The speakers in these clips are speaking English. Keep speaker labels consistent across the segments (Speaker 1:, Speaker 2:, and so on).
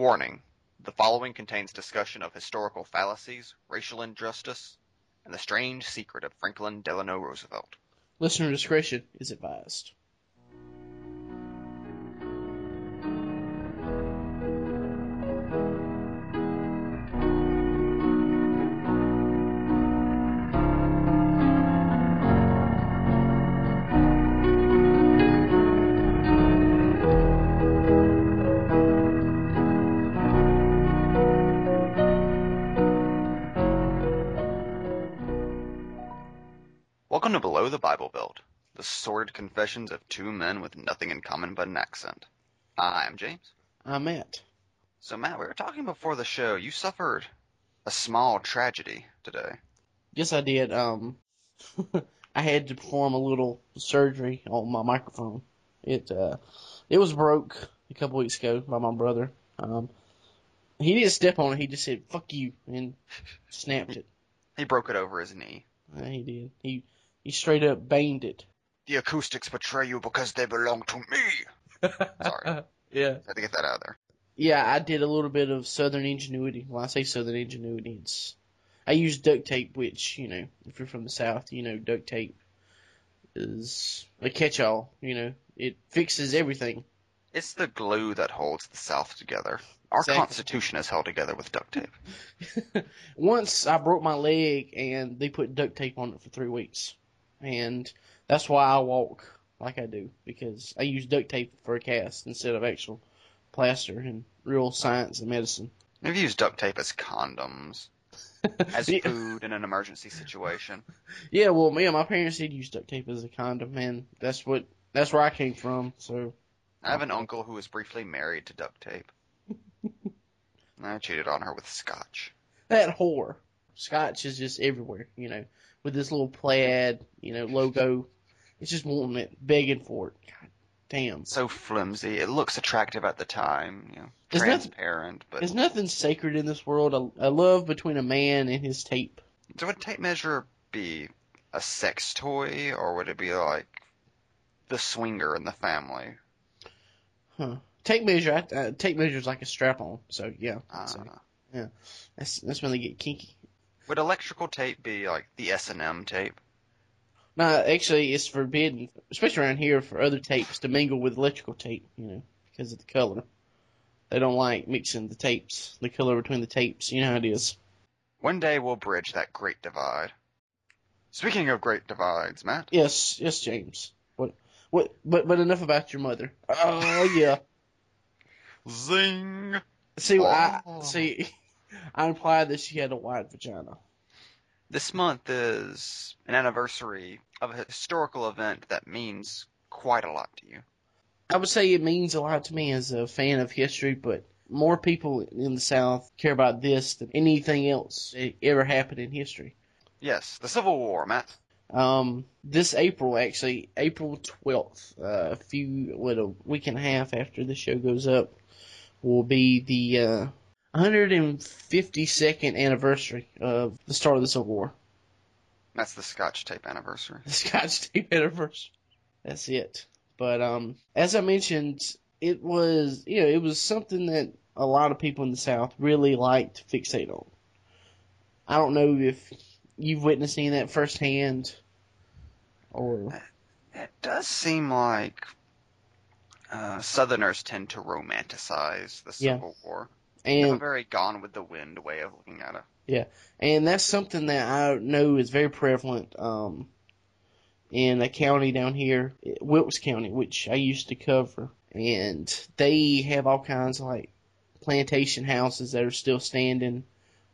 Speaker 1: Warning: The following contains discussion of historical fallacies, racial injustice, and the strange secret of Franklin Delano Roosevelt.
Speaker 2: Listener discretion is advised.
Speaker 1: Confessions of two men with nothing in common but an accent. I'm James.
Speaker 2: I'm Matt.
Speaker 1: So, Matt, we were talking before the show. You suffered a small tragedy today.
Speaker 2: Yes, I did. Um, I had to perform a little surgery on my microphone. It uh, it was broke a couple weeks ago by my brother. Um, he didn't step on it. He just said "fuck you" and snapped it.
Speaker 1: He broke it over his knee.
Speaker 2: Uh, he did. He he straight up banged it.
Speaker 1: The acoustics betray you because they belong to me. Sorry.
Speaker 2: Yeah.
Speaker 1: I had to get that out of there.
Speaker 2: Yeah, I did a little bit of Southern ingenuity. When I say Southern ingenuity, it's I use duct tape, which you know, if you're from the South, you know, duct tape is a catch-all. You know, it fixes everything.
Speaker 1: It's the glue that holds the South together. Our
Speaker 2: Exactly.
Speaker 1: Constitution is held together with duct tape.
Speaker 2: Once I broke my leg, and they put duct tape on it for three weeks, and that's why I walk like I do because I use duct tape for a cast instead of actual plaster and real science and medicine.
Speaker 1: We've used duct tape as condoms, as
Speaker 2: Yeah.
Speaker 1: food in an emergency situation.
Speaker 2: Yeah, well, me and my parents did use duct tape as a condom, and that's what that's where I came from. So
Speaker 1: I have an uncle who was briefly married to duct tape. I cheated on her with scotch.
Speaker 2: that whore, Scotch is just everywhere. You know, with this little plaid, you know, logo. It's just wanting it, begging for it. God damn.
Speaker 1: So flimsy. It looks attractive at the time, you know,
Speaker 2: There's nothing-
Speaker 1: transparent. But
Speaker 2: There's nothing sacred in this world. A, a love between a man and his tape.
Speaker 1: so would a tape measure be a sex toy, or would it be like the swinger in the family?
Speaker 2: Huh. Tape measure, I- uh, tape measure's like a strap on. So yeah,
Speaker 1: Uh,
Speaker 2: so, that's that's when they get kinky.
Speaker 1: would electrical tape be like the S and M tape?
Speaker 2: No, actually, it's forbidden, especially around here, for other tapes to mingle with electrical tape. You know, because of the color. They don't like mixing the tapes, the color between the tapes. You know how it is.
Speaker 1: One day we'll bridge that great divide. Speaking of great divides, Matt.
Speaker 2: Yes, yes, James. What? What? But but enough about your mother. Oh yeah.
Speaker 1: Zing!
Speaker 2: See, I
Speaker 1: Oh.
Speaker 2: see. I implied that she had a wide vagina.
Speaker 1: This month is an anniversary of a historical event that means quite a lot to you.
Speaker 2: I would say it means a lot to me as a fan of history, but more people in the South care about this than anything else that ever happened in history.
Speaker 1: Yes, the Civil War, Matt.
Speaker 2: Um, this April, actually, April 12th, uh, a few, what, a week and a half after the show goes up, will be the, uh, 152nd anniversary of the start of the Civil War.
Speaker 1: That's the Scotch tape anniversary.
Speaker 2: the Scotch tape anniversary. That's it. But um, as I mentioned, it was you know it was something that a lot of people in the South really liked to fixate on. I don't know if you've witnessed any of that firsthand, or
Speaker 1: It does seem like uh, Southerners tend to romanticize the
Speaker 2: Yeah.
Speaker 1: Civil War. Have a
Speaker 2: and
Speaker 1: very gone with the wind way of looking at it.
Speaker 2: Yeah, and that's something that I know is very prevalent um, in a county down here, Wilkes County, which I used to cover, and they have all kinds of like plantation houses that are still standing,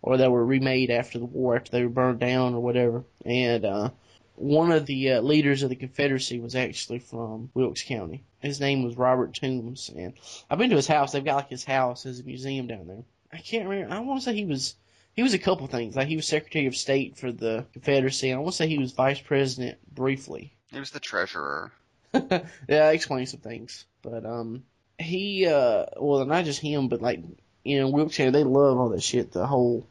Speaker 2: or that were remade after the war after they were burned down or whatever. And uh, one of the uh, leaders of the Confederacy was actually from Wilkes County. His name was Robert Toombs, and I've been to his house. They've got like his house as a museum down there. I can't remember. I want to say he was he was a couple things. Like he was Secretary of State for the Confederacy. I want to say he was Vice President briefly.
Speaker 1: He was the treasurer.
Speaker 2: yeah, explain some things. But um, he uh, well, not just him, but like you know, Wilkes County, they love all that shit. The whole,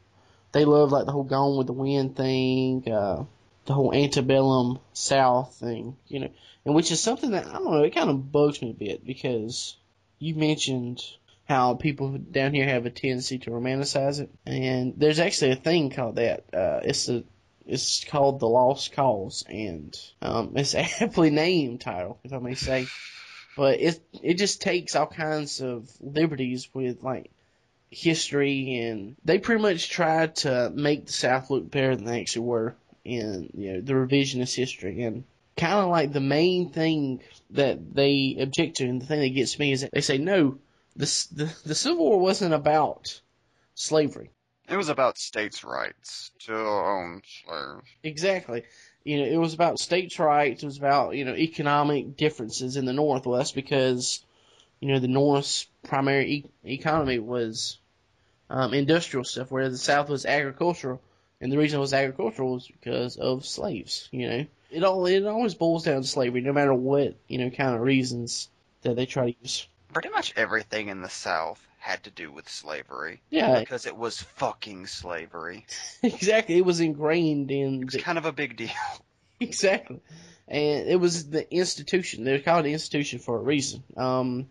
Speaker 2: they love like the whole Gone with the Wind thing, uh, the whole antebellum South thing, you know, and which is something that I don't know. It kind of bugs me a bit because you mentioned how people down here have a tendency to romanticize it. And there's actually a thing called that. Uh, it's a it's called the Lost Cause, and um, it's aptly named title, if I may say. But it it just takes all kinds of liberties with like history, and they pretty much tried to make the South look better than they actually were in you know the revisionist history, and kind of like the main thing that they object to, and the thing that gets me is that they say no, the the, the Civil War wasn't about slavery.
Speaker 1: It was about states' rights to own slaves.
Speaker 2: Exactly. You know, it was about states' rights. It was about you know economic differences in the North. Well, that's because you know the North's primary e- economy was um, industrial stuff, whereas the South was agricultural. And the reason it was agricultural was because of slaves. You know, it all it always boils down to slavery, no matter what you know kind of reasons that they try to use.
Speaker 1: Pretty much everything in the South had to do with slavery.
Speaker 2: Yeah,
Speaker 1: Because it was fucking slavery.
Speaker 2: exactly. It was ingrained in
Speaker 1: It was
Speaker 2: the,
Speaker 1: kind of a big deal.
Speaker 2: Exactly. And it was the institution. They were called the institution for a reason. Um,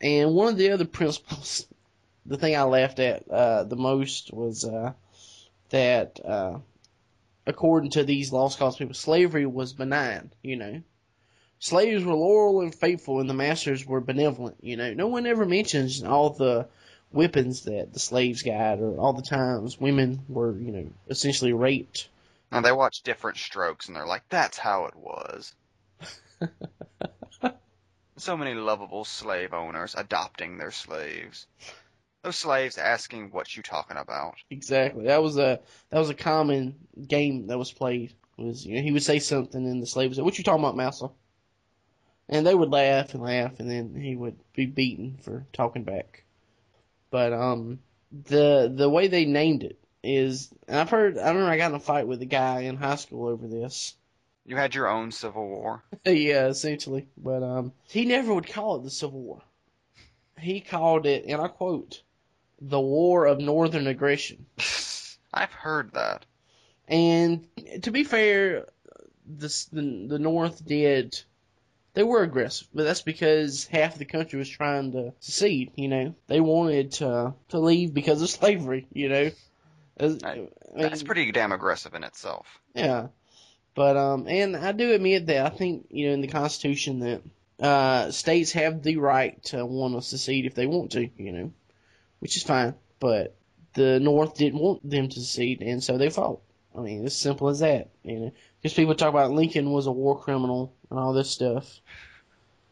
Speaker 2: and one of the other principles, the thing I laughed at uh, the most was uh, that, uh, according to these lost cause people, slavery was benign. You know, slaves were loyal and faithful, and the masters were benevolent. You know, no one ever mentions all the whippings that the slaves got, or all the times women were, you know, essentially raped.
Speaker 1: And they watch Diff'rent Strokes and they're like, that's how it was. so many lovable slave owners adopting their slaves. Those slaves asking what you talking about.
Speaker 2: Exactly. That was a that was a common game that was played. Was you know he would say something and the slave would say, "What you talking about, Massa?" And they would laugh and laugh, and then he would be beaten for talking back. But um, the the way they named it is, and I've heard. I remember I got in a fight with a guy in high school over this.
Speaker 1: You had your own civil war.
Speaker 2: yeah, essentially. But um, he never would call it the Civil War. He called it, and I quote, "the War of Northern Aggression."
Speaker 1: I've heard that.
Speaker 2: And to be fair, the the, the North did. They were aggressive, but that's because half the country was trying to secede. You know, they wanted to to leave because of slavery. You know, As- I
Speaker 1: That's pretty damn aggressive in itself.
Speaker 2: yeah. But um, and I do admit that I think you know in the Constitution that uh states have the right to want to secede if they want to. You know, which is fine. But the North didn't want them to secede, and so they fought. I mean, it's simple as that. You know, because people talk about Lincoln was a war criminal and all this stuff.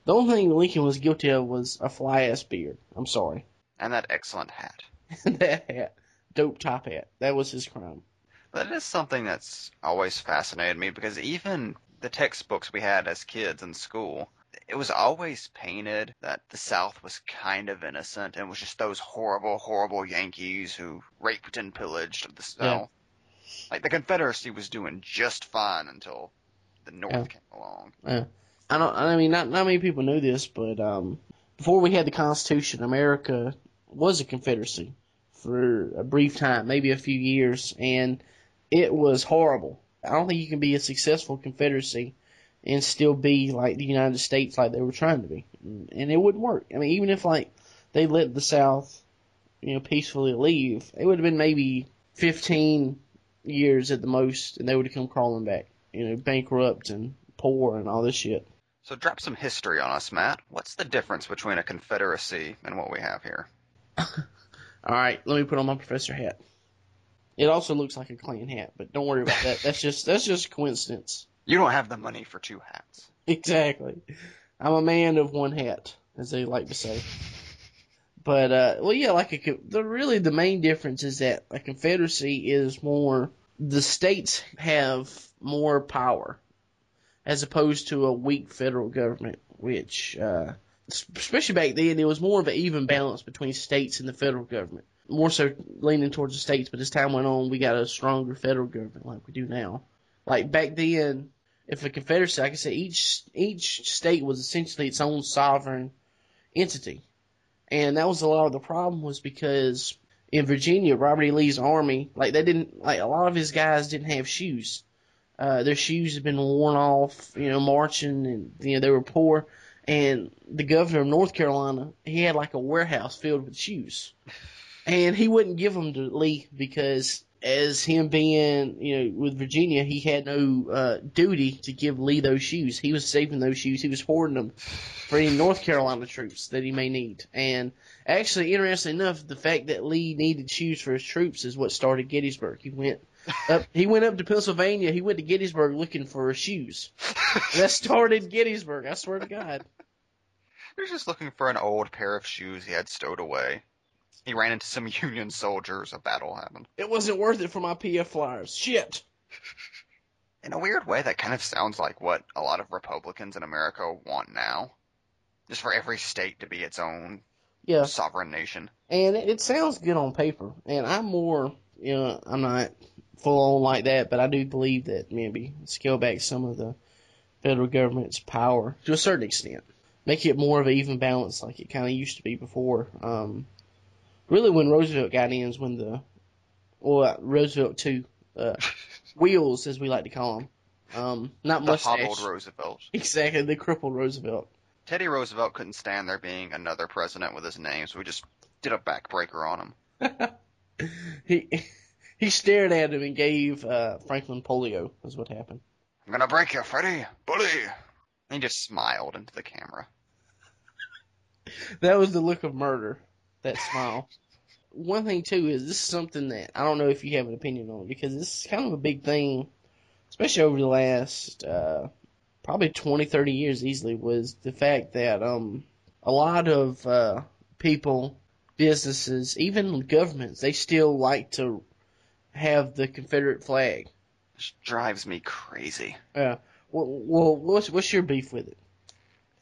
Speaker 2: The only thing Lincoln was guilty of was a fly ass beard. I'm sorry.
Speaker 1: And that excellent hat.
Speaker 2: that hat, dope top hat. That was his crime.
Speaker 1: That is something that's always fascinated me because even the textbooks we had as kids in school, it was always painted that the South was kind of innocent and was just those horrible, horrible Yankees who raped and pillaged the South. Like the Confederacy was doing just fine until the North
Speaker 2: Yeah.
Speaker 1: came along.
Speaker 2: I don't. I mean, not not many people knew this, but um, before we had the Constitution, America was a confederacy for a brief time, maybe a few years, and it was horrible. I don't think you can be a successful confederacy and still be like the United States, like they were trying to be, and it wouldn't work. I mean, even if like they let the South, you know, peacefully leave, it would have been maybe fifteen years at the most, and they would have come crawling back, you know, bankrupt and poor and all this shit.
Speaker 1: So drop some history on us, Matt. What's the difference between a Confederacy and what we have here?
Speaker 2: All right, let me put on my professor hat. It also looks like a Klan hat, but don't worry about that. That's just that's just coincidence.
Speaker 1: You don't have the money for two hats.
Speaker 2: Exactly. I'm a man of one hat, as they like to say. But uh, well, yeah, like a the really the main difference is that a confederacy is more the states have more power as opposed to a weak federal government, which uh, especially back then it was more of an even balance between states and the federal government. More so leaning towards the states, but as time went on, we got a stronger federal government like we do now. Like back then, if a confederacy, like I said, each each state was essentially its own sovereign entity, and that was a lot of the problem was because in Virginia, Robert E. Lee's army, like they didn't, like a lot of his guys didn't have shoes. Uh, their shoes had been worn off, you know, marching, and you know they were poor, and the governor of North Carolina, he had like a warehouse filled with shoes, and he wouldn't give them to Lee because as him being, you know, with Virginia, he had no uh, duty to give Lee those shoes. He was saving those shoes. He was hoarding them for any North Carolina troops that he may need. And actually, interesting enough, the fact that Lee needed shoes for his troops is what started Gettysburg. He went up, he went up to Pennsylvania. He went to Gettysburg looking for shoes. that started Gettysburg. I swear to God.
Speaker 1: He was just looking for an old pair of shoes he had stowed away. He ran into some Union soldiers. A battle happened.
Speaker 2: It wasn't worth it for my PF flyers. Shit.
Speaker 1: In a weird way, that kind of sounds like what a lot of Republicans in America want now. Just for every state to be its own
Speaker 2: Yeah.
Speaker 1: sovereign nation.
Speaker 2: And it, it sounds good on paper. And I'm more, you know, I'm not full on like that, but I do believe that maybe scale back some of the federal government's power to a certain extent. Make it more of an even balance like it kind of used to be before. Um, really when Roosevelt got in is when the, well, Roosevelt two uh, wheels as we like to call them. Um, not
Speaker 1: The
Speaker 2: mustache.
Speaker 1: hobbled Roosevelt.
Speaker 2: Exactly, the crippled Roosevelt.
Speaker 1: Teddy Roosevelt couldn't stand there being another president with his name, so we just did a backbreaker on him.
Speaker 2: He, he stared at him and gave, uh, Franklin polio is what happened.
Speaker 1: I'm gonna break you, Freddy! Bully! He just smiled into the camera.
Speaker 2: That was the look of murder. That smile. One thing too is this is something that I don't know if you have an opinion on because this is kind of a big thing, especially over the last uh, probably 20, 30 years easily. Was the fact that um a lot of uh, people, businesses, even governments, they still like to have the Confederate flag.
Speaker 1: This drives me crazy.
Speaker 2: Uh, well, well, what's what's your beef with it?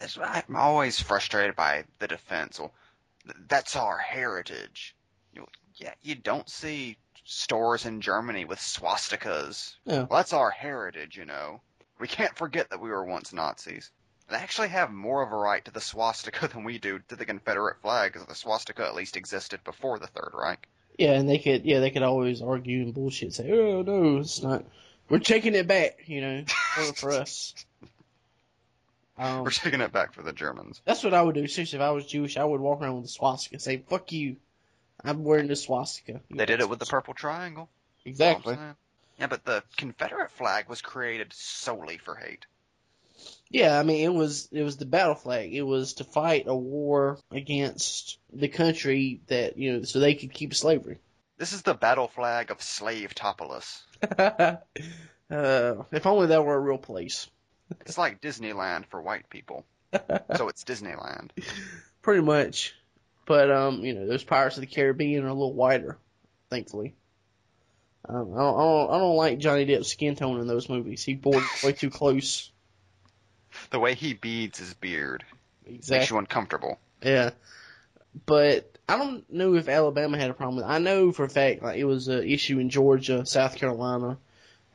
Speaker 1: It's, I'm always frustrated by the defense. Well, that's our heritage. You yeah, you don't see stores in Germany with swastikas.
Speaker 2: Yeah.
Speaker 1: Well, that's our heritage, you know. We can't forget that we were once Nazis. They actually have more of a right to the swastika than we do to the Confederate flag, because the swastika at least existed before the Third Reich.
Speaker 2: Yeah, and they could yeah they could always argue and bullshit say oh no it's not we're taking it back you know for, for us. Um,
Speaker 1: We're taking it back for the Germans.
Speaker 2: that's what I would do. Seriously, if I was Jewish, I would walk around with a swastika, and say "fuck you," I'm wearing the swastika. You
Speaker 1: They did it with the purple triangle. That's all I'm
Speaker 2: exactly.
Speaker 1: Yeah, but the Confederate flag was created solely for hate.
Speaker 2: Yeah, I mean it was it was the battle flag. It was to fight a war against the country that you know so they could keep slavery.
Speaker 1: This is the battle flag of Slave Topolis.
Speaker 2: uh, if only that were a real place.
Speaker 1: It's like Disneyland for white people. So it's Disneyland.
Speaker 2: Pretty much. But um, you know, those Pirates of the Caribbean are a little whiter, thankfully. Um, I don't, I don't, I don't like Johnny Depp's skin tone in those movies. He bored way too close.
Speaker 1: The way he beads his beard makes you uncomfortable.
Speaker 2: Yeah. But I don't know if Alabama had a problem with it. I know for a fact like it was an issue in Georgia, South Carolina,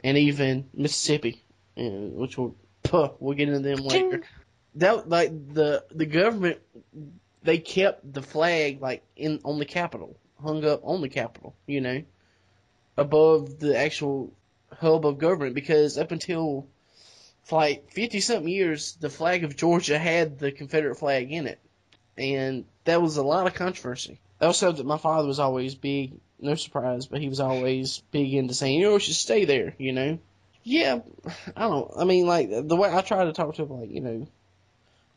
Speaker 2: and even Mississippi, and which we'll puh, we'll get into them later. That like the the government they kept the flag like in on the Capitol, hung up on the Capitol, you know, above the actual hub of government because up until for like fifty something years, the flag of Georgia had the Confederate flag in it and that was a lot of controversy. That was something that my father was always big, no surprise, but he was always big into saying, you know, we should stay there, you know? Yeah, I don't, I mean, like, the way I try to talk to him, like, you know,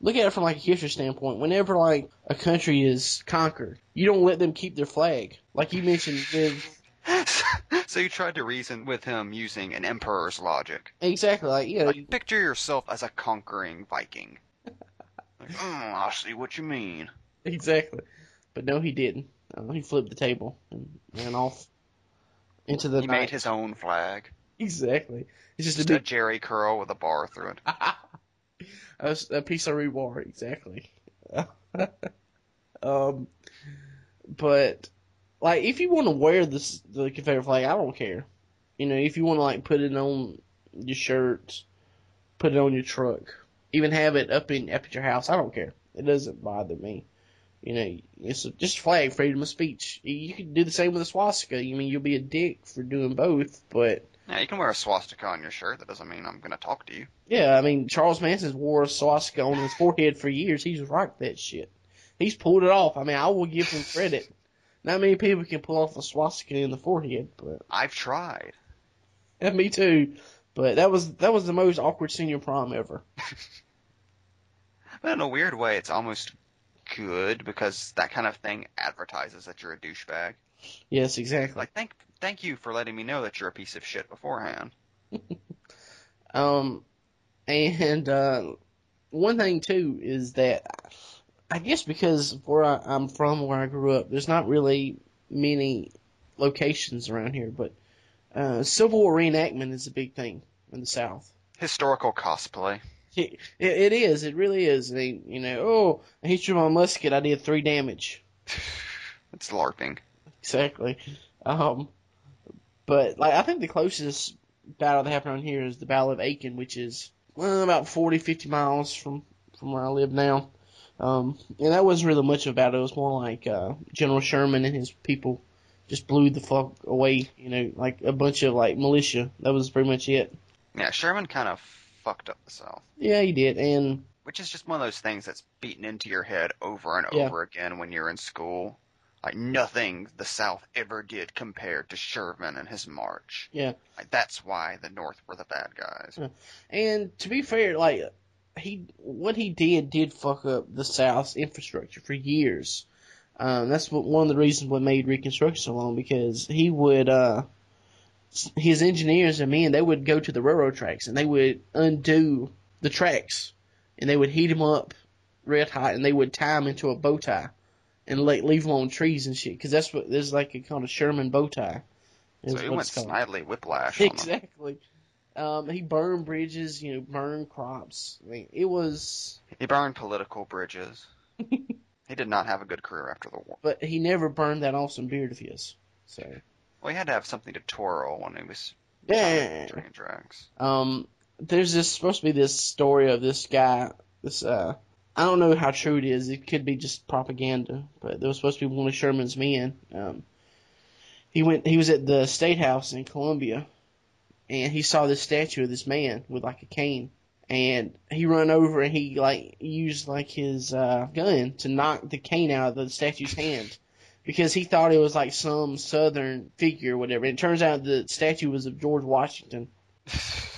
Speaker 2: look at it from like a history standpoint. Whenever like a country is conquered, you don't let them keep their flag. Like you mentioned with,
Speaker 1: so you tried to reason with him using an emperor's logic.
Speaker 2: exactly, like, you
Speaker 1: Like, picture yourself as a conquering Viking. Like, mm, I see what you mean.
Speaker 2: exactly. But no, he didn't. Uh, he flipped the table and ran off into the
Speaker 1: He
Speaker 2: night.
Speaker 1: made his own flag.
Speaker 2: Exactly. It's just a
Speaker 1: Just a
Speaker 2: big
Speaker 1: Jheri curl with a bar through it.
Speaker 2: A piece of rebar, exactly. um, but like, if you want to wear this the Confederate flag, I don't care. You know, if you want to like put it on your shirt, put it on your truck, even have it up in up at your house, I don't care. It doesn't bother me. You know, it's a, just flag freedom of speech. You can do the same with a swastika. You mean you'll be a dick for doing both, but
Speaker 1: Yeah, you can wear a swastika on your shirt. That doesn't mean I'm going to talk to you.
Speaker 2: Yeah, I mean Charles Manson's wore a swastika on his forehead for years. He's rocked that shit. He's pulled it off. I mean, I will give him credit. Not many people can pull off a swastika in the forehead, but
Speaker 1: I've tried.
Speaker 2: yeah, me too. But that was that was the most awkward senior prom ever.
Speaker 1: But in a weird way, it's almost good because that kind of thing advertises that you're a douchebag.
Speaker 2: Yes, exactly.
Speaker 1: Like, thank thank you for letting me know that you're a piece of shit beforehand.
Speaker 2: Um, and uh, one thing too is that I guess because where I, I'm from, where I grew up, there's not really many locations around here, but uh, Civil War reenactment is a big thing in the South.
Speaker 1: Historical cosplay.
Speaker 2: It, it is. It really is. They, you know, oh, I hit you with my musket. I did three damage.
Speaker 1: It's LARPing.
Speaker 2: Exactly. Um, but like I think the closest battle that happened on here is the Battle of Aiken, which is well, about 40, 50 miles from from where I live now. Um, and that wasn't really much of a battle. It was more like uh, General Sherman and his people just blew the fuck away. You know, like a bunch of like militia. That was pretty much it.
Speaker 1: Yeah, Sherman kind of fucked up the South.
Speaker 2: Yeah, he did. And
Speaker 1: Which is just one of those things that's beaten into your head over and
Speaker 2: Yeah.
Speaker 1: over again when you're in school. Like nothing the South ever did compared to Sherman and his march.
Speaker 2: Yeah.
Speaker 1: Like, that's why the North were the bad guys.
Speaker 2: And to be fair, like he, what he did did fuck up the South's infrastructure for years. Um, that's what one of the reasons what made Reconstruction so long because he would, uh, his engineers and men they would go to the railroad tracks and they would undo the tracks and they would heat them up red hot and they would tie them into a bow tie and like leave them on trees and shit because that's what there's like a kind of Sherman bow tie.
Speaker 1: So he went snidely whiplash.
Speaker 2: Exactly. Um, he burned bridges, you know, burned crops. I mean, it was,
Speaker 1: He burned political bridges. he did not have a good career after the war.
Speaker 2: but he never burned that awesome beard of his. So,
Speaker 1: Well, he had to have something to twirl when he was
Speaker 2: yeah.
Speaker 1: train tracks.
Speaker 2: Um, there's this supposed to be this story of this guy. This uh, I don't know how true it is. It could be just propaganda, but there was supposed to be one of Sherman's men. Um, he went. He was at the state house in Columbia, and he saw this statue of this man with like a cane. And he run over and he like used like his uh, gun to knock the cane out of the statue's hand because he thought it was like some southern figure or whatever. And it turns out the statue was of George Washington.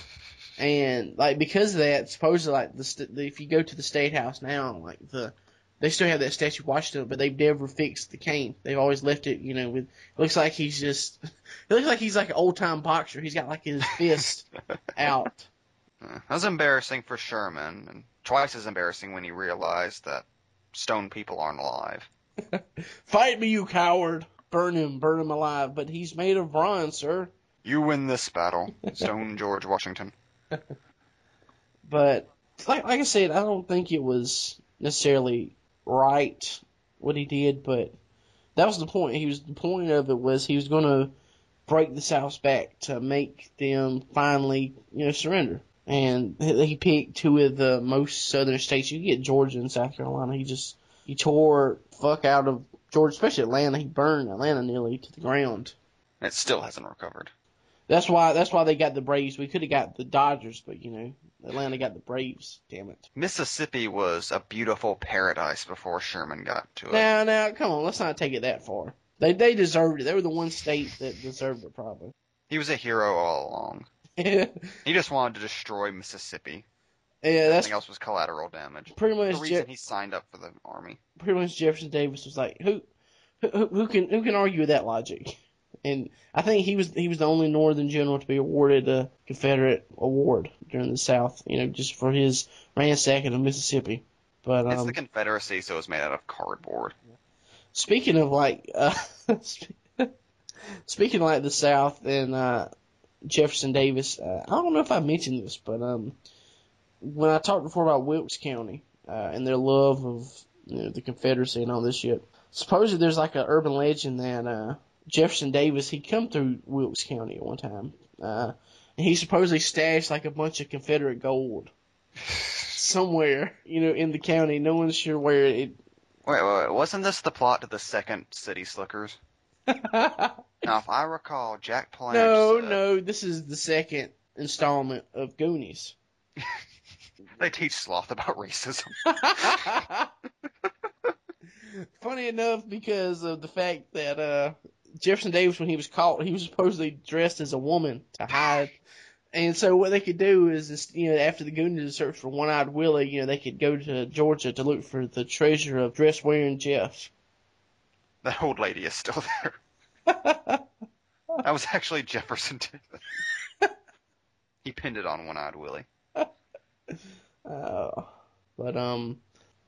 Speaker 2: And like because of that, supposedly like the, st- the if you go to the state house now, like the they still have that statue of Washington, but they've never fixed the cane. They've always left it, you know, with it looks like he's just it looks like he's like an old time boxer. He's got like his fist out.
Speaker 1: That's embarrassing for Sherman, and twice as embarrassing when he realized that stone people aren't alive.
Speaker 2: Fight me, you coward! Burn him, burn him alive. But he's made of bronze, sir.
Speaker 1: You win this battle, Stone George Washington.
Speaker 2: But like like I said, I don't think it was necessarily right what he did, but that was the point. He was the point of it was he was going to break the South's back to make them finally you know surrender. And he picked two of the most southern states. You get Georgia and South Carolina. He just he tore fuck out of Georgia, especially Atlanta. He burned Atlanta nearly to the ground.
Speaker 1: It still hasn't recovered.
Speaker 2: That's why that's why they got the Braves. We could have got the Dodgers, but you know Atlanta got the Braves. Damn it.
Speaker 1: Mississippi was a beautiful paradise before Sherman got to it.
Speaker 2: Now, now, come on, let's not take it that far. They they deserved it. They were the one state that deserved it, probably.
Speaker 1: He was a hero all along. He just wanted to destroy Mississippi.
Speaker 2: Yeah, that's
Speaker 1: Everything else was collateral damage.
Speaker 2: pretty much The
Speaker 1: reason
Speaker 2: Je-
Speaker 1: he signed up for the army.
Speaker 2: pretty much Jefferson Davis was like, who, who, who can who can argue with that logic? And I think he was he was the only Northern general to be awarded a Confederate award during the South. You know, just for his ransacking of Mississippi. But
Speaker 1: It's
Speaker 2: um,
Speaker 1: the Confederacy, so it's made out of cardboard.
Speaker 2: Speaking of like, uh, speaking of like the South and uh, Jefferson Davis, uh, I don't know if I mentioned this, but um, when I talked before about Wilkes County uh, and their love of you know, the Confederacy and all this shit, supposedly there's like an urban legend that uh, Jefferson Davis he'd come through Wilkes County at one time, uh, and he supposedly stashed like a bunch of Confederate gold somewhere, you know, in the county. No one's sure where it
Speaker 1: Wait, wait, wait, wasn't this the plot to the second City Slickers? Now, if I recall, Jack Palance.
Speaker 2: No,
Speaker 1: said-
Speaker 2: no, this is the second installment of Goonies.
Speaker 1: They teach Sloth about racism.
Speaker 2: Funny enough, because of the fact that uh, Jefferson Davis, when he was caught, he was supposedly dressed as a woman to hide. And so what they could do is, is you know, after the Goonies search for One-Eyed Willie, you know, they could go to Georgia to look for the treasure of dress-wearing Jeff.
Speaker 1: That old lady is still there. That was actually Jefferson Davis. he pinned it on One Eyed Willie.
Speaker 2: Uh, but um,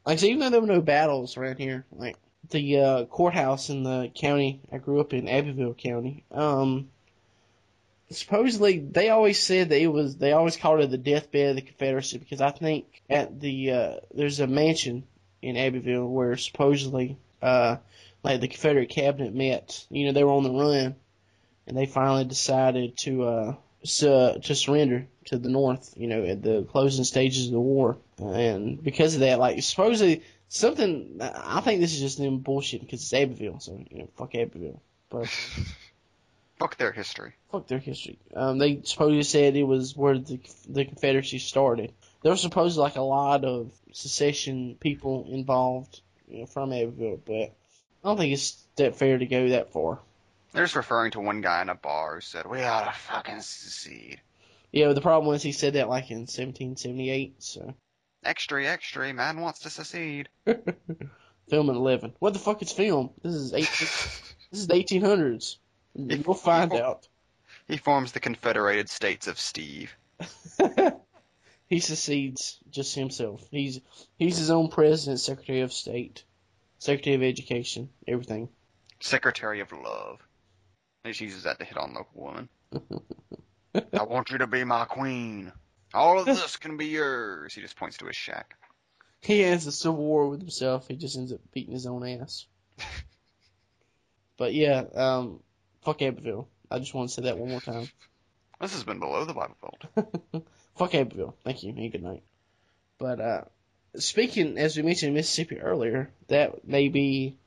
Speaker 2: like I said, even though there were no battles around here, like the uh, courthouse in the county I grew up in, Abbeville County, um, supposedly they always said that it was they always called it the deathbed of the Confederacy because I think at the uh, there's a mansion in Abbeville where supposedly uh, like the Confederate cabinet met. You know, they were on the run, and they finally decided to uh, su- to surrender to the North. You know, at the closing stages of the war, and because of that, like supposedly something. I think this is just them bullshit because it's Abbeville, so you know, fuck Abbeville. But
Speaker 1: Fuck their history.
Speaker 2: fuck their history. Um, they supposedly said it was where the the Confederacy started. There was supposedly like a lot of secession people involved, you know, from Abbeville, but I don't think it's that fair to go that far.
Speaker 1: They're just referring to one guy in a bar who said, We ought to fucking secede.
Speaker 2: Yeah, but the problem was he said that like in 1778, so
Speaker 1: Extra, extra, man wants to secede.
Speaker 2: film at 11. What the fuck is film? This is 18, this is the 1800s. We'll find out.
Speaker 1: He forms the Confederated States of Steve.
Speaker 2: he secedes just himself. He's he's his own president, secretary of state, secretary of education, everything.
Speaker 1: Secretary of Love. He uses that to hit on local woman. I want you to be my queen. All of this can be yours. He just points to his shack.
Speaker 2: He has a civil war with himself. He just ends up beating his own ass. but yeah, um, fuck Abbeville. I just want to say that one more time.
Speaker 1: This has been Below the Bible Belt.
Speaker 2: Fuck Abbeville. Thank you and good night. But uh, speaking, as we mentioned Mississippi earlier, that maybe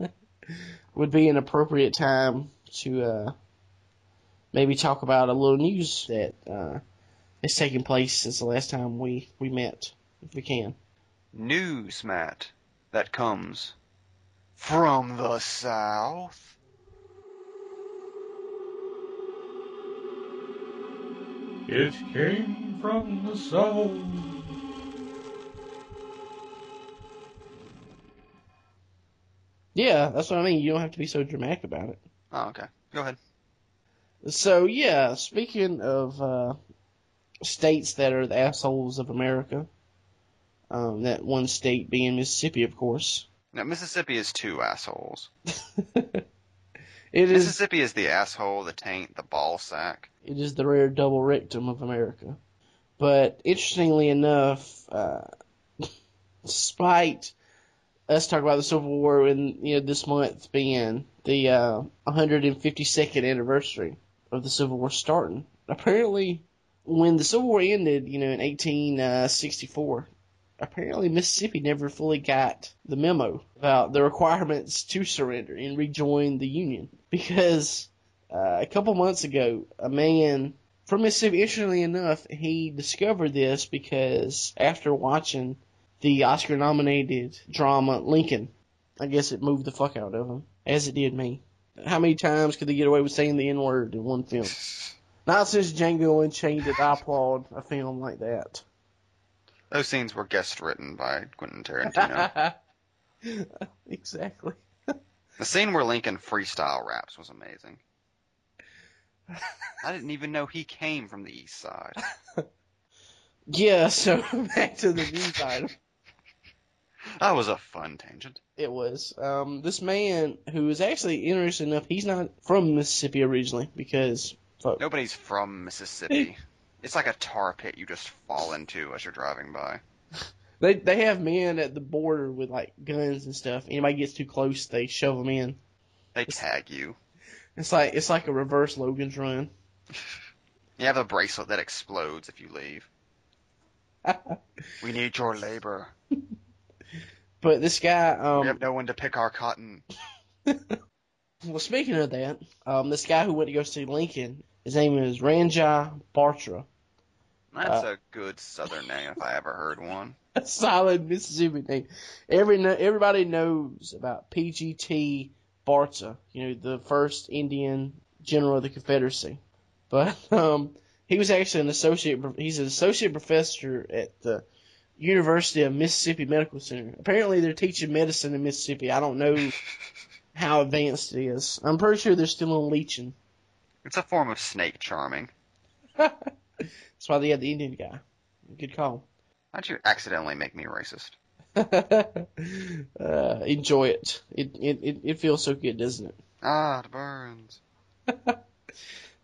Speaker 2: would be an appropriate time to uh, maybe talk about a little news that uh, has taken place since the last time we, we met, if we can.
Speaker 1: News, Matt, that comes from the South.
Speaker 3: It came from the south.
Speaker 2: Yeah, that's what I mean. You don't have to be so dramatic about it.
Speaker 1: Oh, okay. Go ahead.
Speaker 2: So yeah, speaking of uh, states that are the assholes of America, um, that one state being Mississippi, of course.
Speaker 1: Now, Mississippi is two assholes.
Speaker 2: it is
Speaker 1: Mississippi is the asshole, the taint, the ball sack.
Speaker 2: it is the rare double rectum of America. But interestingly enough, uh, despite us talking about the Civil War and you know this month being the uh, 152nd anniversary of the Civil War starting, apparently when the Civil War ended, you know in 1864, apparently Mississippi never fully got the memo about the requirements to surrender and rejoin the Union because uh, a couple months ago, a man from Mississippi, interestingly enough, he discovered this because after watching the Oscar nominated drama Lincoln, I guess it moved the fuck out of him, as it did me. How many times could they get away with saying the N word in one film? Not since Django Unchained did I applaud a film like that.
Speaker 1: Those scenes were guest written by Quentin Tarantino.
Speaker 2: exactly.
Speaker 1: the scene where Lincoln freestyle raps was amazing. I didn't even know he came from the east side.
Speaker 2: Yeah, so back to the news item.
Speaker 1: That was a fun tangent.
Speaker 2: It was. Um, this man who is actually interesting enough, he's not from Mississippi originally because fuck,
Speaker 1: Nobody's from Mississippi. It's like a tar pit you just fall into as you're driving by.
Speaker 2: they they have men at the border with like guns and stuff. Anybody gets too close, they shove them in.
Speaker 1: They tag you.
Speaker 2: It's like it's like a reverse Logan's Run.
Speaker 1: You have a bracelet that explodes if you leave. We need your labor.
Speaker 2: But this guy,
Speaker 1: we
Speaker 2: um,
Speaker 1: have no one to pick our cotton.
Speaker 2: Well, speaking of that, um, this guy who went to go see Lincoln, his name is Ranjan Batra.
Speaker 1: That's a good Southern name if I ever heard one.
Speaker 2: A solid Mississippi name. Every everybody knows about PGT Barta, you know, the first Indian general of the Confederacy. But um, he was actually an associate. He's an associate professor at the University of Mississippi Medical Center. Apparently, they're teaching medicine in Mississippi. I don't know how advanced it is. I'm pretty sure they're still on leeching.
Speaker 1: It's a form of snake charming.
Speaker 2: That's why they had the Indian guy. Good call.
Speaker 1: How'd you accidentally make me racist?
Speaker 2: uh, enjoy it. It, it. it it feels so good, doesn't it?
Speaker 1: Ah, it burns.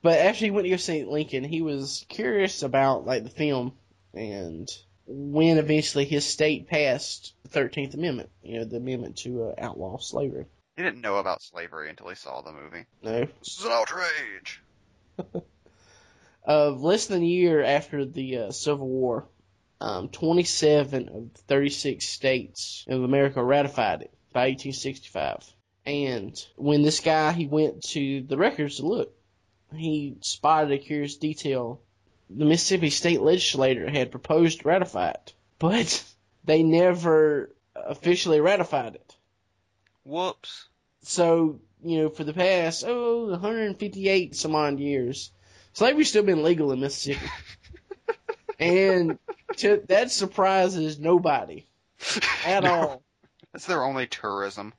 Speaker 2: But after he went to go see Lincoln, he was curious about like the film and when eventually his state passed the Thirteenth Amendment. You know, the amendment to uh, outlaw slavery.
Speaker 1: He didn't know about slavery until he saw the movie.
Speaker 2: No,
Speaker 1: This is an outrage.
Speaker 2: of less than a year after the uh, Civil War, um, 27 of 36 states of America ratified it by 1865. And when this guy he went to the records to look, he spotted a curious detail. The Mississippi state legislature had proposed to ratify it, but they never officially ratified it.
Speaker 1: Whoops.
Speaker 2: So, you know, for the past, oh, 158 some odd years, slavery's still been legal in Mississippi. and to, that surprises nobody at
Speaker 1: No.
Speaker 2: all.
Speaker 1: That's their only tourism.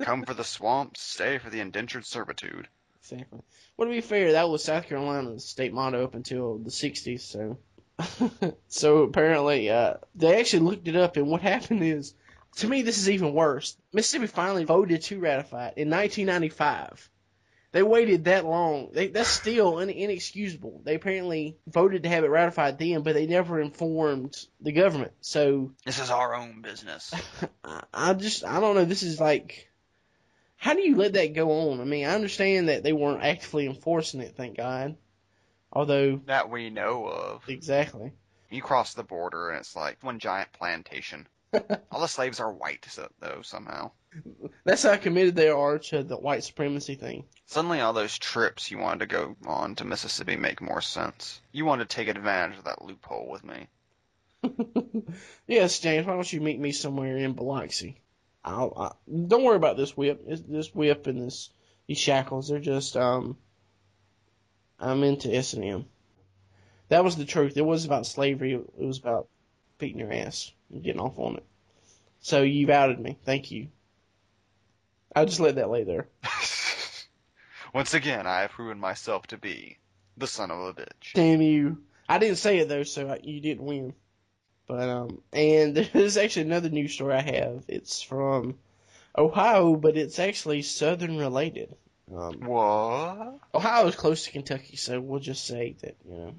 Speaker 1: Come for the swamps, stay for the indentured servitude.
Speaker 2: Exactly. Well, to be fair, that was South Carolina's state motto up until the 60s, so. so apparently, uh, they actually looked it up, and what happened is, to me, this is even worse. Mississippi finally voted to ratify it in 1995. They waited that long. They, that's still in, inexcusable. They apparently voted to have it ratified then, but they never informed the government. So
Speaker 1: This is our own business.
Speaker 2: I, I just, I don't know. This is like, how do you let that go on? I mean, I understand that they weren't actively enforcing it, thank God. Although,
Speaker 1: that we know of.
Speaker 2: exactly.
Speaker 1: You cross the border and it's like one giant plantation. All the slaves are white, so, though, somehow.
Speaker 2: That's how committed they are to the white supremacy thing.
Speaker 1: Suddenly, all those trips you wanted to go on to Mississippi make more sense. You wanted to take advantage of that loophole with me.
Speaker 2: yes, James, why don't you meet me somewhere in Biloxi? I'll, I, don't worry about this whip. It's, this whip and this these shackles, they're just, um, I'm into S&M. That was the truth. It wasn't about slavery. It was about beating your ass and getting off on it. So you've outed me. Thank you. I'll just let that lay there.
Speaker 1: Once again, I have proven myself to be the son of a bitch.
Speaker 2: Damn you. I didn't say it though, so I, you didn't win. But, um, and there's actually another news story I have. It's from Ohio, but it's actually Southern related. Um,
Speaker 1: What?
Speaker 2: Ohio is close to Kentucky, so we'll just say that, you know.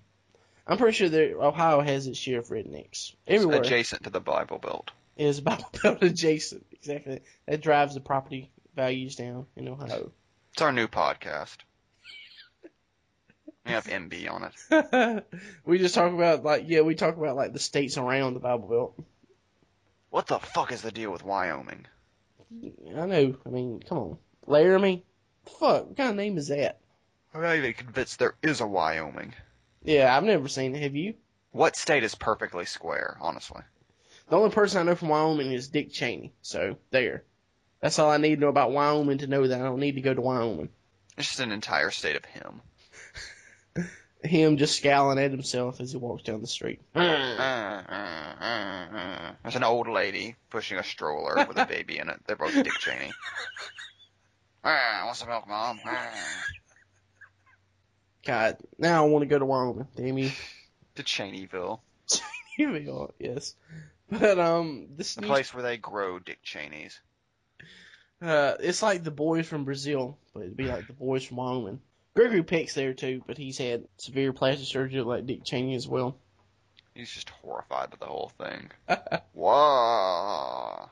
Speaker 2: I'm pretty sure that Ohio has its share of rednecks. Everywhere
Speaker 1: Adjacent to the Bible Belt.
Speaker 2: is Bible Belt adjacent. Exactly. That drives the property values down in Ohio.
Speaker 1: It's our new podcast. We have MB on it.
Speaker 2: we just talk about, like, yeah, we talk about, like, the states around the Bible Belt.
Speaker 1: What the fuck is the deal with Wyoming?
Speaker 2: I know. I mean, come on. Laramie? Fuck, what kind of name is that?
Speaker 1: I'm not even convinced there is a Wyoming.
Speaker 2: Yeah, I've never seen it. Have you?
Speaker 1: What state is perfectly square, honestly?
Speaker 2: The only person I know from Wyoming is Dick Cheney. So, there. That's all I need to know about Wyoming to know that I don't need to go to Wyoming.
Speaker 1: It's just an entire state of him.
Speaker 2: Him just scowling at himself as he walks down the street.
Speaker 1: Uh, uh, uh. There's an old lady pushing a stroller with a baby in it. They're both Dick Cheney. Ah, want some milk, Mom?
Speaker 2: God, now I want to go to Wyoming. Damn you.
Speaker 1: To Cheneyville,
Speaker 2: are, yes. But, um, this
Speaker 1: the
Speaker 2: news,
Speaker 1: place where they grow Dick Cheneys.
Speaker 2: uh, it's like the boys from Brazil, but it'd be like the boys from Wyoming. Gregory Peck's there too, but he's had severe plastic surgery like Dick Cheney as well.
Speaker 1: He's just horrified by the whole thing. Wow.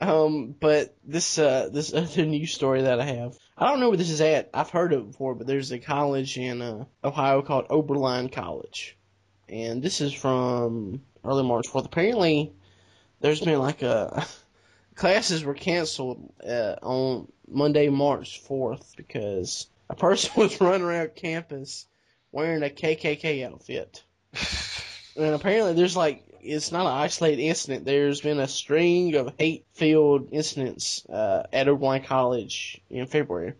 Speaker 2: Um, but this uh this other news story that I have, I don't know where this is at. I've heard of it before, but there's a college in uh, Ohio called Oberlin College, and this is from early March 4th. Apparently, there's been like a classes were canceled uh, on Monday, March 4th because a person was running around campus wearing a KKK outfit. And apparently there's like, it's not an isolated incident. There's been a string of hate-filled incidents uh, at Oberlin College in February.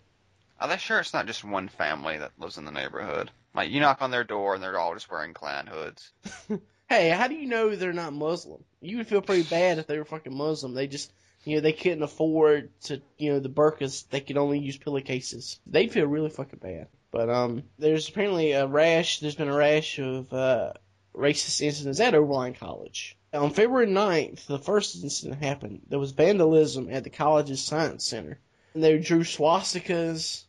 Speaker 1: Are they sure it's not just one family that lives in the neighborhood? Like you knock on their door and they're all just wearing Klan hoods.
Speaker 2: Hey, how do you know they're not Muslim? You would feel pretty bad if they were fucking Muslim. They just, you know, they couldn't afford to, you know, the burqas. They could only use pillowcases. They'd feel really fucking bad. But um, there's apparently a rash. There's been a rash of uh, racist incidents at Oberlin College. On February 9th, the first incident happened. There was vandalism at the college's science center. And they drew swastikas,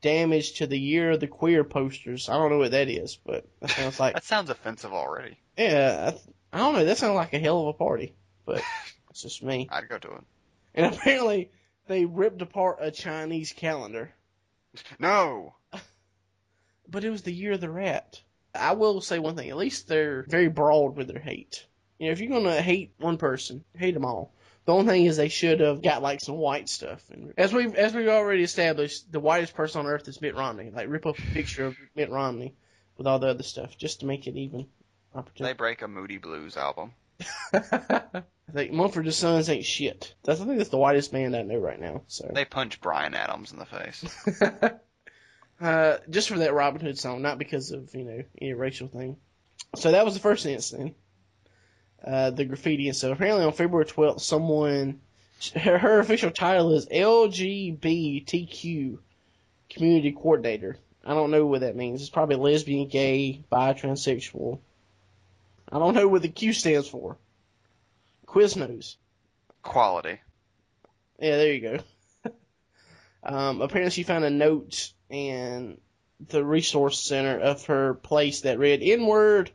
Speaker 2: damage to the Year of the Queer posters. I don't know what that is, but that sounds like
Speaker 1: That sounds offensive already.
Speaker 2: yeah, I, I don't know. That sounds like a hell of a party, but it's just me.
Speaker 1: I'd go to it.
Speaker 2: And apparently, they ripped apart a Chinese calendar,
Speaker 1: No.
Speaker 2: but it was the year of the rat. I will say one thing. At least they're very broad with their hate. You know, if you're gonna hate one person, hate them all. The only thing is they should have got like some white stuff. And as we've as we've already established, the whitest person on earth is Mitt Romney. Like rip up a picture of Mitt Romney with all the other stuff just to make it even.
Speaker 1: They break a Moody Blues album.
Speaker 2: I think Mumford and Sons ain't shit. That's I think that's the whitest band I know right now. So
Speaker 1: They punch Bryan Adams in the face.
Speaker 2: uh, just for that Robin Hood song, not because of you know any racial thing. So that was the first incident. Uh, the graffiti and so apparently on February 12th, someone her, her official title is LGBTQ community coordinator. I don't know what that means. It's probably lesbian, gay, bi, transsexual. I don't know what the Q stands for. Quiznos.
Speaker 1: Quality.
Speaker 2: Yeah, there you go. um, apparently, she found a note in the resource center of her place that read N word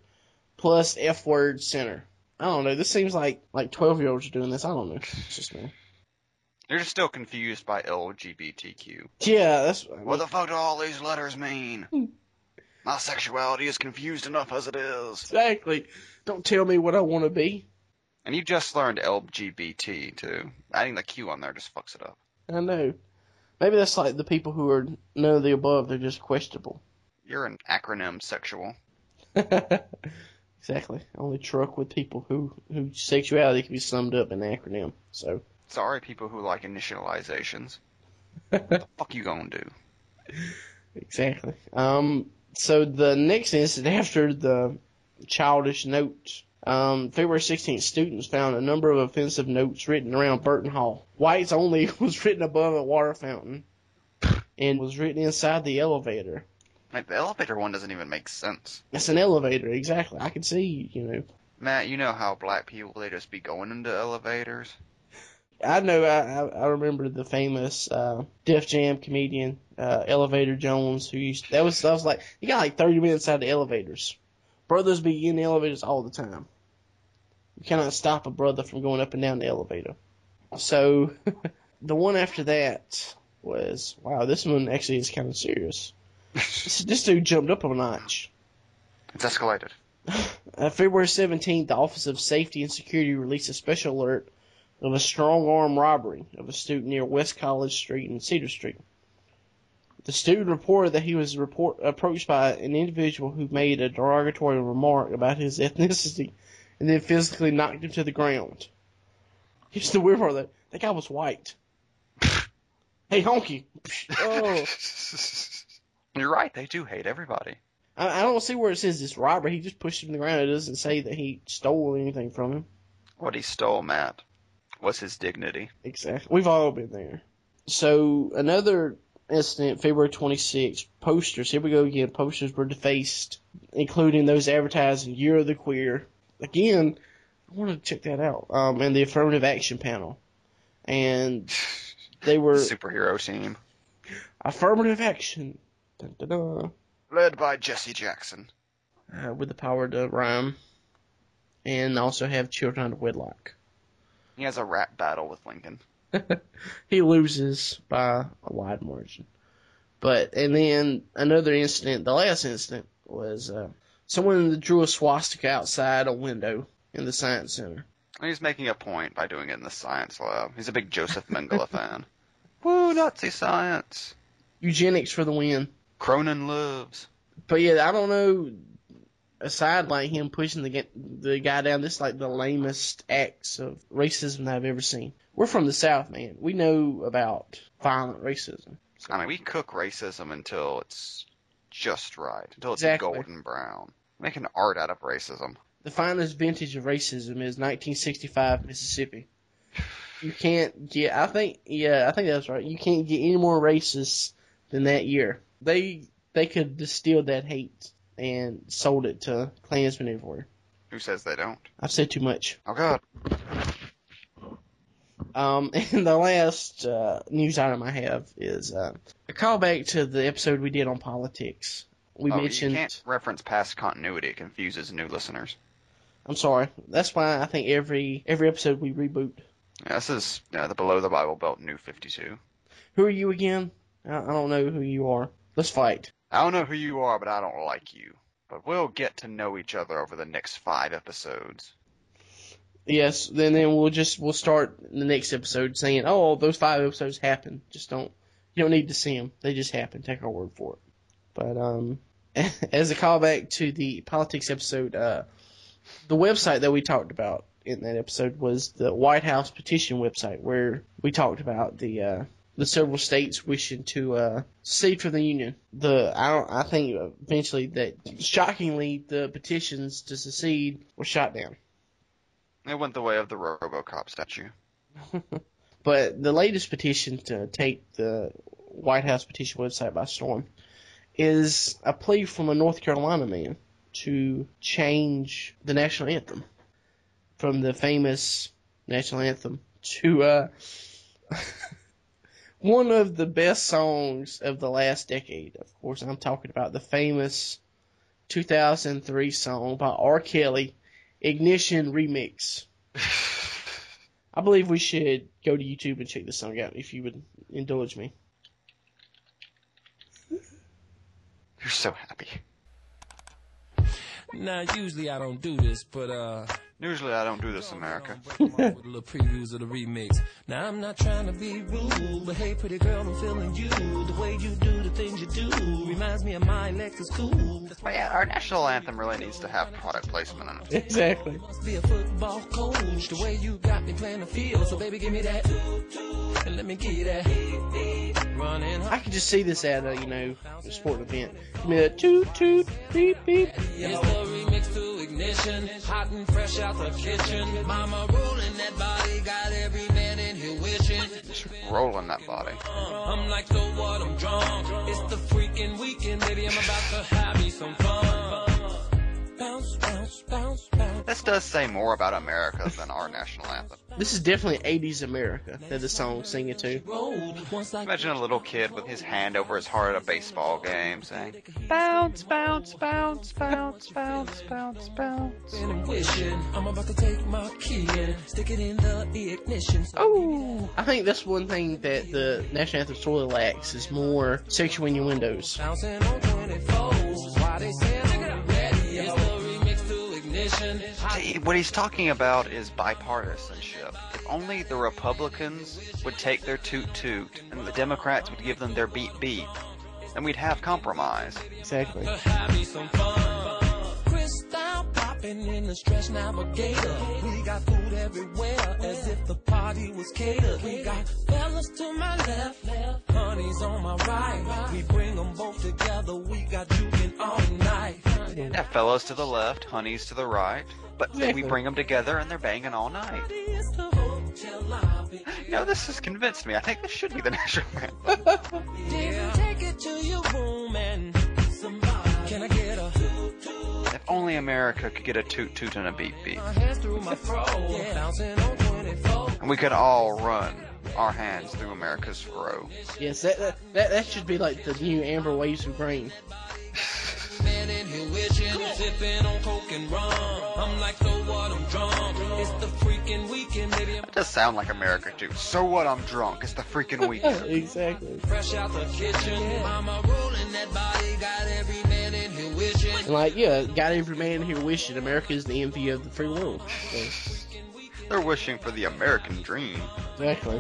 Speaker 2: plus F word center. I don't know. This seems like like twelve year olds are doing this. I don't know. It's just me.
Speaker 1: You're just still confused by LGBTQ.
Speaker 2: Yeah, that's
Speaker 1: What the fuck do all these letters mean? Hmm. My sexuality is confused enough as it is.
Speaker 2: exactly. Don't tell me what I want to be.
Speaker 1: And you just learned LGBT too. Adding the Q on there just fucks it up.
Speaker 2: I know. Maybe that's like the people who are none of the above. They're just questionable.
Speaker 1: You're an acronym sexual.
Speaker 2: exactly. Only truck with people who whose sexuality can be summed up in an acronym. So.
Speaker 1: Sorry, people who like initializations. what the fuck you gonna do?
Speaker 2: Exactly. Um, so the next incident after the childish note, um, February 16th, students found a number of offensive notes written around Burton Hall. Whites only was written above a water fountain and was written inside the elevator.
Speaker 1: Like the elevator one doesn't even make sense.
Speaker 2: It's an elevator, exactly. I can see, you know.
Speaker 1: Matt, you know how black people they just be going into elevators.
Speaker 2: I know. I I, remember the famous uh, Def Jam comedian uh, Elevator Jones, who used that was that was like he got like thirty minutes out of the elevators. Brothers be in the elevators all the time. You cannot stop a brother from going up and down the elevator. So the one after that was wow. This one actually is kind of serious. this, this dude jumped up a notch.
Speaker 1: It's escalated.
Speaker 2: Uh, February 17th, the Office of Safety and Security released a special alert of a strong arm robbery of a student near West College Street and Cedar Street. The student reported that he was report, approached by an individual who made a derogatory remark about his ethnicity and then physically knocked him to the ground. Here's the weird part though. That guy was white. hey, honky. Oh. oh.
Speaker 1: You're right. They do hate everybody.
Speaker 2: I, I don't see where it says this robbery. He just pushed him to the ground. It doesn't say that he stole anything from him.
Speaker 1: What he stole, Matt, was his dignity.
Speaker 2: Exactly. We've all been there. So another incident, February 26th, posters. Here we go again. Posters were defaced, including those advertising Year of the Queer. Again, I want to check that out. Um, and the affirmative action panel, and they were
Speaker 1: Superhero team.
Speaker 2: affirmative action. Dun, dun, dun.
Speaker 1: Led by Jesse Jackson.
Speaker 2: uh, with the power to rhyme, and also have children out of wedlock.
Speaker 1: He has a rap battle with Lincoln.
Speaker 2: he loses by a wide margin. But and then another incident, the last incident was uh, someone drew a swastika outside a window in the science center.
Speaker 1: He's making a point by doing it in the science lab. He's a big Joseph Mengele fan. Woo, Nazi science.
Speaker 2: Eugenics for the win.
Speaker 1: Cronin lives.
Speaker 2: But yeah, I don't know. Aside like him pushing the the guy down, this is like the lamest acts of racism that I've ever seen. We're from the South, man. We know about violent racism.
Speaker 1: I mean, we cook racism until it's just right, until it's
Speaker 2: Exactly.
Speaker 1: golden brown. Making art out of racism.
Speaker 2: The finest vintage of racism is 1965 Mississippi. You can't get. I think. Yeah, I think that's right. You can't get any more racist than that year. They they could distill that hate and sold it to Klansmen everywhere.
Speaker 1: Who says they don't?
Speaker 2: I've said too much.
Speaker 1: Oh God.
Speaker 2: Um, and the last uh, news item I have is uh, a callback to the episode we did on politics. We
Speaker 1: oh,
Speaker 2: mentioned.
Speaker 1: you can't reference past continuity. It confuses new listeners.
Speaker 2: I'm sorry. That's why I think every every episode we reboot.
Speaker 1: Yeah, this is uh, the Below the Bible Belt New 52.
Speaker 2: Who are you again? I, I don't know who you are. Let's fight.
Speaker 1: I don't know who you are, but I don't like you. But we'll get to know each other over the next five episodes.
Speaker 2: Yes. Then then we'll just we'll start the next episode saying, oh, those five episodes happened. Just don't you don't need to see them. They just happen. Take our word for it. But um, as a callback to the politics episode, uh, the website that we talked about in that episode was the White House petition website, where we talked about the uh, the several states wishing to uh, secede from the union. The I don't I think eventually that shockingly the petitions to secede were shot down.
Speaker 1: It went the way of the RoboCop statue.
Speaker 2: But the latest petition to take the White House petition website by storm is a plea from a North Carolina man to change the national anthem from the famous national anthem to uh, one of the best songs of the last decade. Of course, I'm talking about the famous 2003 song by R. Kelly, Ignition Remix. I believe we should go to YouTube and check this song out if you would indulge me.
Speaker 1: You're so happy.
Speaker 4: Now, usually I don't do this, but uh.
Speaker 1: Usually I don't do this, America.
Speaker 4: With a little previews of the remix. Now I'm not trying to be rude, but hey, pretty girl, I'm feeling you. The way you do the things you do reminds me of my Lexus cool.
Speaker 1: But yeah, our national anthem really needs to have product placement in it.
Speaker 2: Exactly.
Speaker 4: Must be a football coach. The way you got me playing the field, so baby, give me that, and let me get that.
Speaker 2: I could just see this at a, you know, a sporting event. Give me that toot toot beep beep.
Speaker 4: Ignition, hot and fresh out the kitchen. Mama rolling that body, got every man in here wishing.
Speaker 1: Just rolling that body.
Speaker 4: Uh, I'm like, so what? I'm drunk. It's the freaking weekend, baby. I'm about to have me some fun. Bounce, bounce, bounce, bounce.
Speaker 1: This does say more about America than our national anthem.
Speaker 2: This is definitely 80s America that the song's singing to.
Speaker 4: Road once like
Speaker 1: Imagine a little kid with his hand over his heart at a baseball game saying, Bounce, bounce, bounce, bounce, bounce, bounce, bounce.
Speaker 4: and wishing. I'm about to take my key and stick it in the ignition.
Speaker 2: Oh, I think that's one thing that the national anthem sorely lacks is more sexual innuendos.
Speaker 4: Bouncing on 24s.
Speaker 1: What he's talking about is bipartisanship. If only the Republicans would take their toot toot and the Democrats would give them their beat beat, then we'd have compromise.
Speaker 2: Exactly.
Speaker 4: To have me some fun. Crystal popping in the stretch navigator. We got food everywhere as if the party was catered. We got fellas to my left, honeys on my right. We bring them both together. We got juking all night.
Speaker 1: Yeah, fellows to the left, honeys to the right, but then we bring them together and they're banging all night.
Speaker 4: It's the hotel lobby.
Speaker 1: You know, this has convinced me. I think this should be the national anthem. Only America could get a toot toot and a beat beat.
Speaker 4: my hands through my fro? Yeah. Bouncing on 24.
Speaker 1: And we could all run our hands through America's fro.
Speaker 2: Yes, that, that that that should be like the new Amber Waves of Grain.
Speaker 4: Man in here wishing, sipping on coke and rum. I'm like, so what? I'm drunk. It's the freaking weekend, baby. I'm
Speaker 1: does sound like America too. So what? I'm drunk. It's the freaking weekend.
Speaker 2: exactly.
Speaker 4: fresh out the kitchen. Mama rolling that body, got every
Speaker 2: And like, yeah, got every man here wishing America is the envy of the free world. So,
Speaker 1: They're wishing for the American dream.
Speaker 2: Exactly.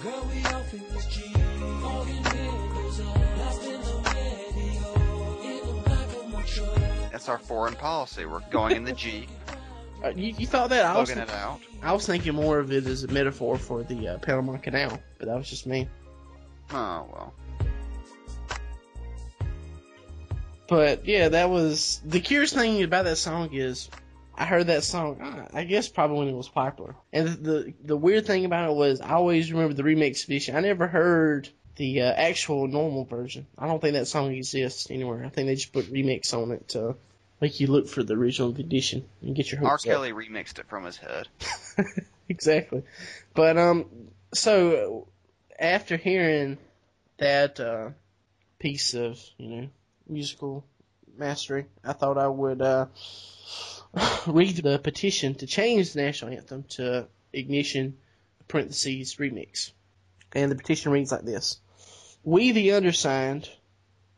Speaker 4: Girl, we off in this G. Falling windows up. Lost in the radio. In the back of my truck.
Speaker 1: That's our foreign policy. We're going in the Jeep,
Speaker 2: Uh, you, you thought that? I was,
Speaker 1: out.
Speaker 2: I was thinking more of it as a metaphor for the uh, Panama Canal, but that was just me.
Speaker 1: Oh well.
Speaker 2: But yeah, that was the curious thing about that song is I heard that song. I guess probably when it was popular, and the the weird thing about it was I always remember the remix edition. I never heard the uh, actual normal version. I don't think that song exists anywhere. I think they just put remix on it to make you look for the original edition and get your
Speaker 1: R.
Speaker 2: hopes up.
Speaker 1: Kelly remixed it from his head.
Speaker 2: exactly. But um, so after hearing that uh, piece of you know musical mastery, I thought I would uh, read the petition to change the national anthem to Ignition parentheses remix. And the petition reads like this: We, the undersigned,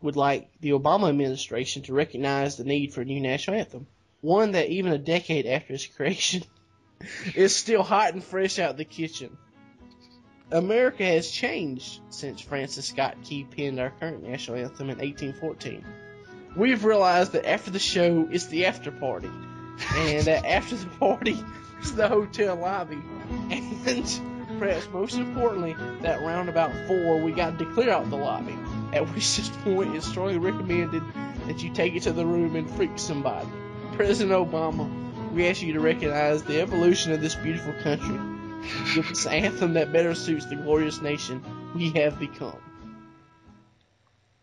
Speaker 2: would like the Obama administration to recognize the need for a new national anthem, one that even a decade after its creation is still hot and fresh out the kitchen. America has changed since Francis Scott Key penned our current national anthem in 1814. We've realized that after the show, it's the after party, and that after the party, it's the hotel lobby, and perhaps most importantly, that round about four, we got to clear out the lobby. At which this point, it's strongly recommended that you take it to the room and freak somebody. President Obama, we ask you to recognize the evolution of this beautiful country. Us an anthem that better suits the glorious nation we have become.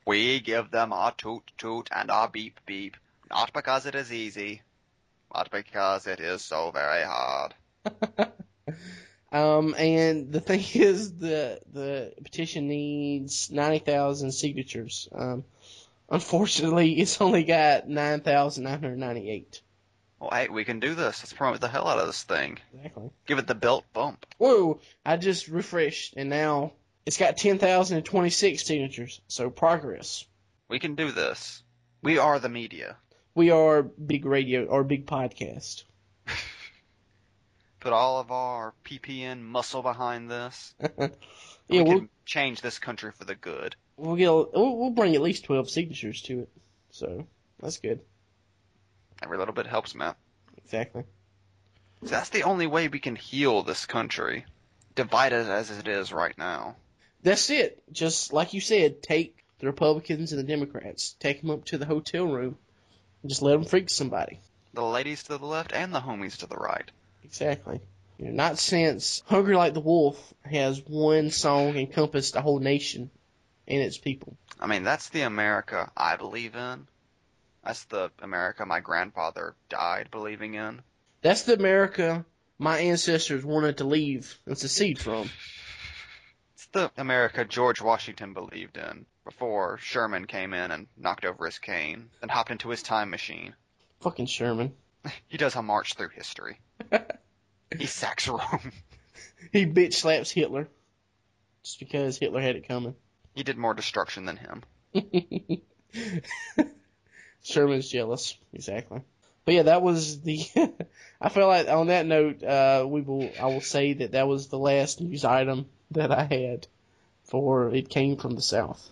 Speaker 1: We give them our toot toot and our beep beep, not because it is easy, but because it is so very hard.
Speaker 2: Um, and the thing is, the the petition needs ninety thousand signatures. Um, unfortunately, it's only got nine thousand nine hundred ninety-eight.
Speaker 1: Well, hey, we can do this. Let's promote the hell out of this thing.
Speaker 2: Exactly.
Speaker 1: Give it the belt bump.
Speaker 2: Whoa! I just refreshed, and now it's got ten thousand and twenty-six signatures. So progress.
Speaker 1: We can do this. We are the media.
Speaker 2: We are big radio or big podcast.
Speaker 1: Put all of our PPN muscle behind this.
Speaker 2: yeah,
Speaker 1: we
Speaker 2: we'll
Speaker 1: can change this country for the good.
Speaker 2: we'll get a, we'll, we'll bring at least twelve signatures to it. So that's good.
Speaker 1: Every little bit helps, Matt.
Speaker 2: Exactly.
Speaker 1: So that's the only way we can heal this country, divided as it is right now.
Speaker 2: That's it. Just like you said, take the Republicans and the Democrats, take them up to the hotel room, and just let them freak somebody.
Speaker 1: The ladies to the left and the homies to the right.
Speaker 2: Exactly. You know, not since Hungry Like the Wolf has one song encompassed a whole nation and its people.
Speaker 1: I mean, that's the America I believe in. That's the America my grandfather died believing in.
Speaker 2: That's the America my ancestors wanted to leave and secede from.
Speaker 1: It's the America George Washington believed in before Sherman came in and knocked over his cane, then hopped into his time machine.
Speaker 2: Fucking Sherman.
Speaker 1: He does a march through history. he sacks Rome.
Speaker 2: He bitch slaps Hitler. Just because Hitler had it coming.
Speaker 1: He did more destruction than him.
Speaker 2: Sherman's jealous, exactly. But yeah, that was the. I feel like on that note, uh, we will. I will say that that was the last news item that I had, for it came from the south.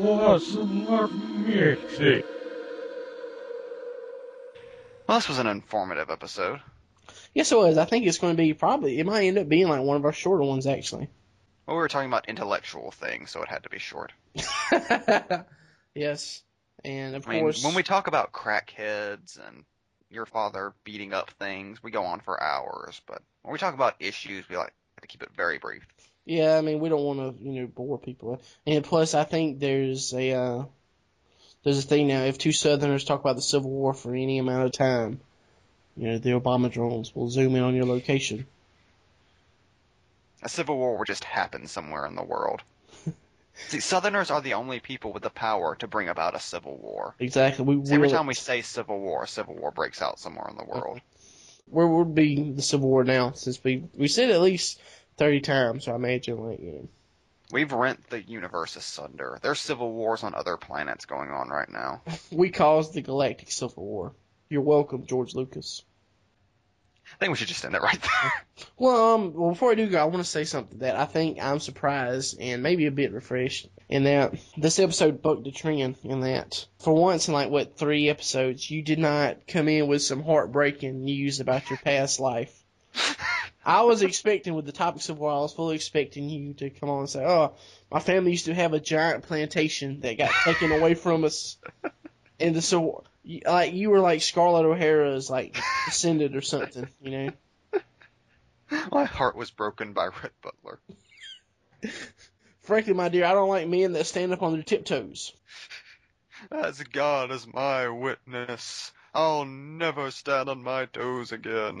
Speaker 3: Awesome music.
Speaker 1: Well, this was an informative episode.
Speaker 2: Yes, it was. I think it's going to be probably. It might end up being like one of our shorter ones, actually.
Speaker 1: Well, we were talking about intellectual things, so it had to be short.
Speaker 2: yes, and of
Speaker 1: I mean,
Speaker 2: course,
Speaker 1: when we talk about crackheads and your father beating up things, we go on for hours. But when we talk about issues, we like to keep it very brief.
Speaker 2: Yeah, I mean, we don't want to, you know, bore people. And plus, I think there's a uh, there's a thing now. If two Southerners talk about the Civil War for any amount of time, you know, the Obama drones will zoom in on your location.
Speaker 1: A civil war would just happen somewhere in the world. See, Southerners are the only people with the power to bring about a civil war.
Speaker 2: Exactly. We
Speaker 1: See, every time we say civil war, a civil war breaks out somewhere in the world.
Speaker 2: where would be the Civil War now? Since we we said at least thirty times, so I imagine like you know.
Speaker 1: We've rent the universe asunder. There's civil wars on other planets going on right now.
Speaker 2: we caused the Galactic Civil War. You're welcome, George Lucas.
Speaker 1: I think we should just end it right there.
Speaker 2: Well, um, well, before I do go, I want to say something that I think I'm surprised and maybe a bit refreshed in that this episode bucked the trend in that for once in like what three episodes you did not come in with some heartbreaking news about your past life. I was expecting with the topics of war, I was fully expecting you to come on and say, "Oh, my family used to have a giant plantation that got taken away from us," and the, so like you were like Scarlett O'Hara's like descendant or something, you know.
Speaker 1: My heart was broken by Rhett Butler.
Speaker 2: Frankly, my dear, I don't like men that stand up on their tiptoes.
Speaker 1: As God is my witness, I'll never stand on my toes again.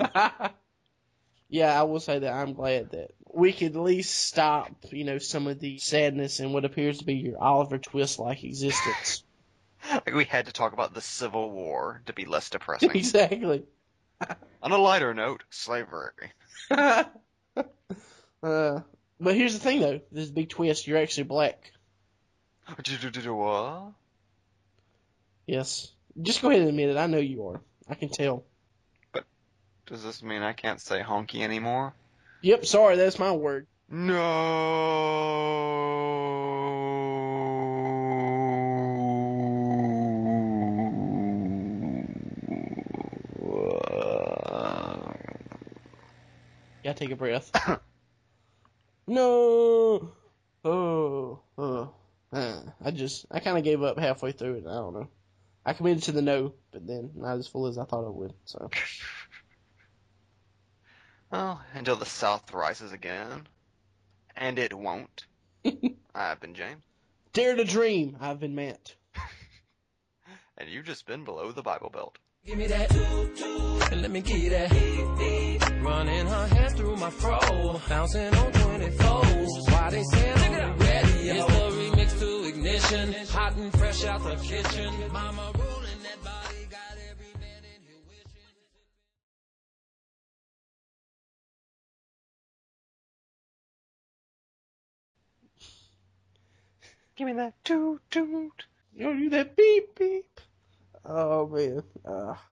Speaker 2: yeah, I will say that I'm glad that we could at least stop, you know, some of the sadness and what appears to be your Oliver Twist like existence.
Speaker 1: Like we had to talk about the Civil War to be less depressing.
Speaker 2: exactly.
Speaker 1: On a lighter note, slavery.
Speaker 2: uh, but here's the thing, though. This big twist. You're actually black.
Speaker 1: What?
Speaker 2: Yes. Just go ahead and admit it. I know you are. I can tell.
Speaker 1: But does this mean I can't say honky anymore?
Speaker 2: Yep. Sorry, that's my word.
Speaker 1: No.
Speaker 2: Take a breath. no. Oh. Oh. Uh, I just, I kind of gave up halfway through it. I don't know. I committed to the no, but then not as full as I thought I would. So.
Speaker 1: Well, until the South rises again. And it won't. I've been James.
Speaker 2: Dare to dream. I've been Matt.
Speaker 1: And you've just been below the Bible Belt.
Speaker 4: Give me that, and let me give you that. Running her hands through my fro, bouncing on 24s. Why they say I'm ready? It's the remix to ignition, hot and fresh out the kitchen. Mama rolling that body, got every man in here wishing.
Speaker 1: Give me that toot toot.
Speaker 2: You know, do that beep beep. Oh man. Uh,